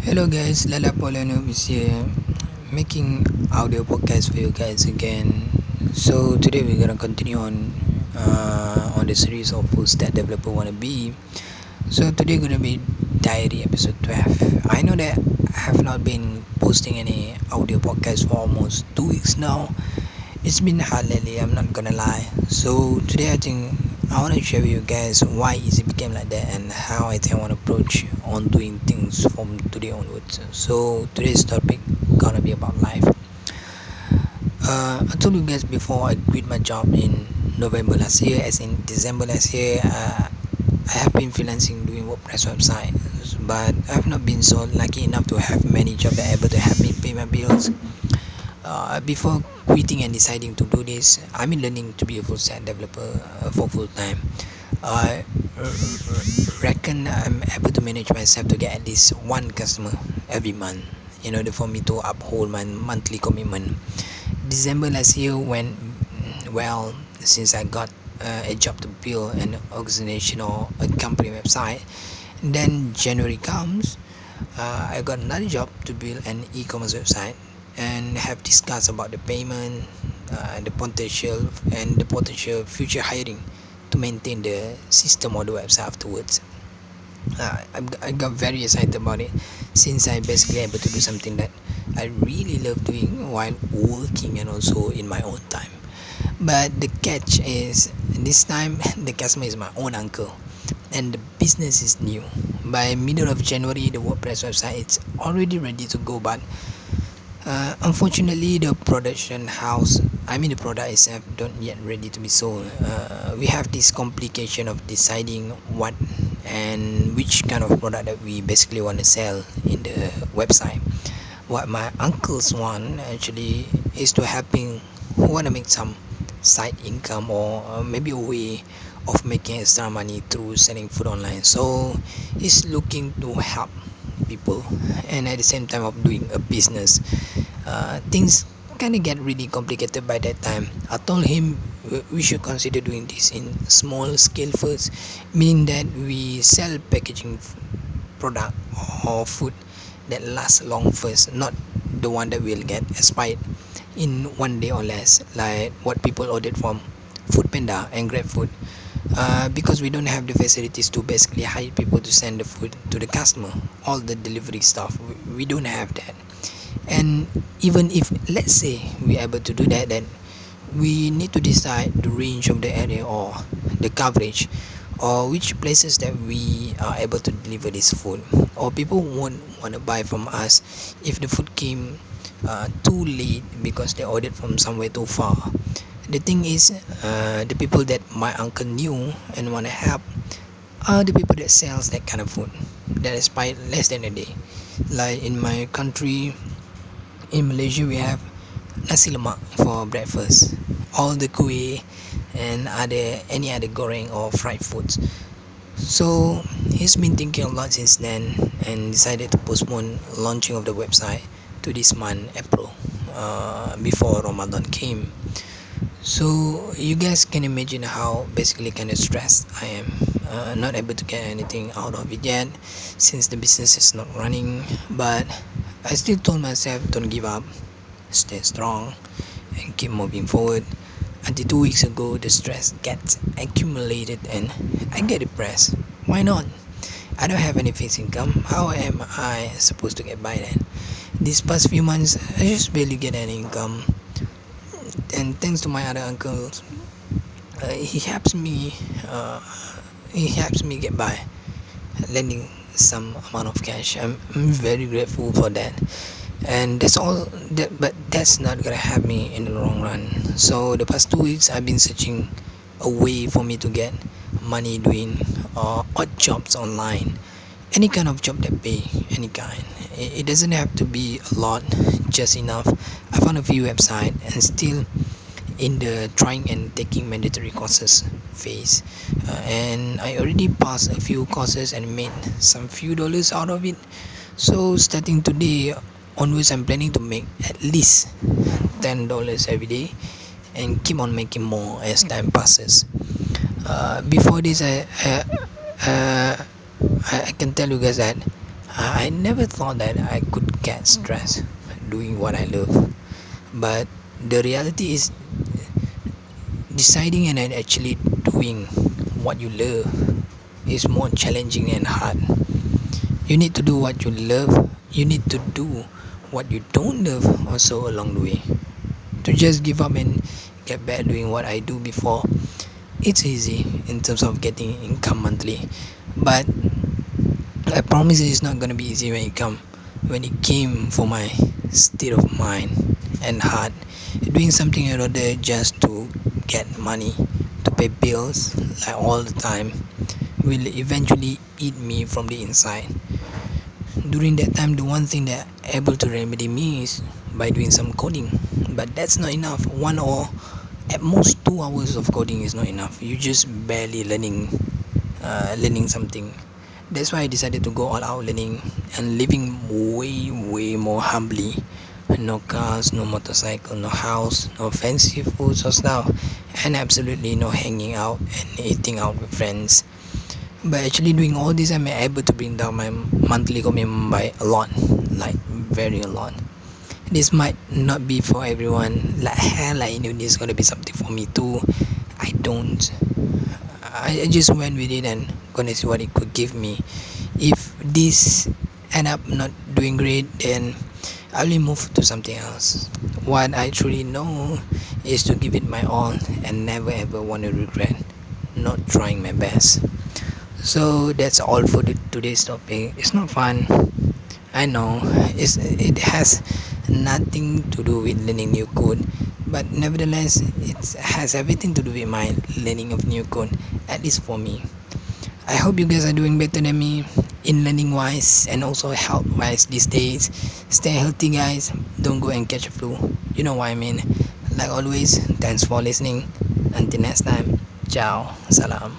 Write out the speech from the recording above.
Hello guys, Lala Polano is here making audio podcast for you guys again. So today we're gonna continue on uh, on the series of full stack developer wanna be. So today gonna be diary episode 12. I know that I have not been posting any audio podcast for almost two weeks now. It's been hard lately, I'm not gonna lie. So today I think I want to share with you guys why it became like that and how I think I want to approach on doing things from today onwards. So today's topic gonna be about life. Uh, I told you guys before I quit my job in November last year, as in December last year. Uh, I have been freelancing doing WordPress websites, but I have not been so lucky enough to have many jobs that able to help me pay my bills. Uh, before quitting and deciding to do this, been learning to be a full stack developer uh, for full time. I reckon I'm able to manage myself to get at least one customer every month in order for me to uphold my monthly commitment. December last year went well since I got uh, a job to build an organization or a company website. Then January comes, uh, I got another job to build an e-commerce website and have discussed about the payment, uh, the potential and the potential future hiring to maintain the system or the website afterwards. Uh, I, I got very excited about it since I basically able to do something that I really love doing while working and also in my own time. But the catch is this time the customer is my own uncle and the business is new. By middle of January the WordPress website is already ready to go but uh, unfortunately the production house I mean the product itself don't yet ready to be sold. Uh, we have this complication of deciding what and which kind of product that we basically want to sell in the website. What my uncles want actually is to helping who want to make some side income or uh, maybe a way of making extra money through selling food online. So he's looking to help people and at the same time of doing a business. Uh, things kind of get really complicated by that time. I told him we should consider doing this in small scale first, meaning that we sell packaging product or food that lasts long first, not the one that will get expired in one day or less, like what people ordered from Foodpanda and GrabFood. Uh, because we don't have the facilities to basically hire people to send the food to the customer, all the delivery stuff, we, don't have that. And even if let's say we're able to do that, then we need to decide the range of the area or the coverage or which places that we are able to deliver this food or people won't want to buy from us if the food came uh, too late because they ordered from somewhere too far the thing is uh, the people that my uncle knew and want to help are the people that sells that kind of food that expired less than a day. Like in my country in malaysia we have nasi lemak for breakfast. All the kuih and other any other goreng or fried foods. So he's been thinking a lot since then and decided to postpone launching of the website to this month april uh, before ramadan came so you guys can imagine how basically kind of stressed i am. Uh, not able to get anything out of it yet since the business is not running but i still told myself don't give up. Stay strong and keep moving forward. Until two weeks ago the stress gets accumulated and i get depressed. Why not? I don't have any fixed income. How am i supposed to get by then? These past few months i just barely get any income and thanks to my other uncles. Uh, he helps me uh, he helps me get by lending some amount of cash. I'm, I'm very grateful for that. And that's all that but that's not gonna help me in the long run. So the past two weeks i've been searching a way for me to get money doing uh, odd jobs online. Any kind of job that pay any kind. It, it doesn't have to be a lot just enough. I found a few website and still in the trying and taking mandatory courses phase. Uh, and i already passed a few courses and made some few dollars out of it. So starting today onwards i'm planning to make at least ten dollars every day and keep on making more as time passes. Uh, before this I, uh, uh, I i can tell you guys that I never thought that I could get stressed doing what I love, but the reality is deciding and then actually doing what you love is more challenging and hard. You need to do what you love, you need to do what you don't love also along the way. To just give up and get back doing what I do before, it's easy in terms of getting income monthly, but I promise it's not gonna be easy when it come when it came for my state of mind and heart doing something out there just get money to pay bills like all the time will eventually eat me from the inside. During that time the one thing that able to remedy me is by doing some coding. But that's not enough. One or at most two hours of coding is not enough. You just barely learning uh, learning something. That's why I decided to go all out learning and living way way more humbly no cars no motorcycle no house no fancy foods or stuff and absolutely no hanging out and eating out with friends. But actually doing all this I'm able to bring down my monthly commitment by a lot like very a lot. This might not be for everyone like hell I knew this gonna be something for me too. I don't. I, I just went with it and gonna see what it could give me. If this end up not doing great then I will move to something else. What I truly know is to give it my all and never ever want to regret not trying my best. So that's all for the, today's topic. It's not fun. I know. It's, it has nothing to do with learning new code but nevertheless it has everything to do with my learning of new code at least for me. I hope you guys are doing better than me in learning wise and also health wise these days. Stay healthy guys. Don't go and catch a flu. You know what I mean. Like always thanks for listening. Until next time. Ciao. Salam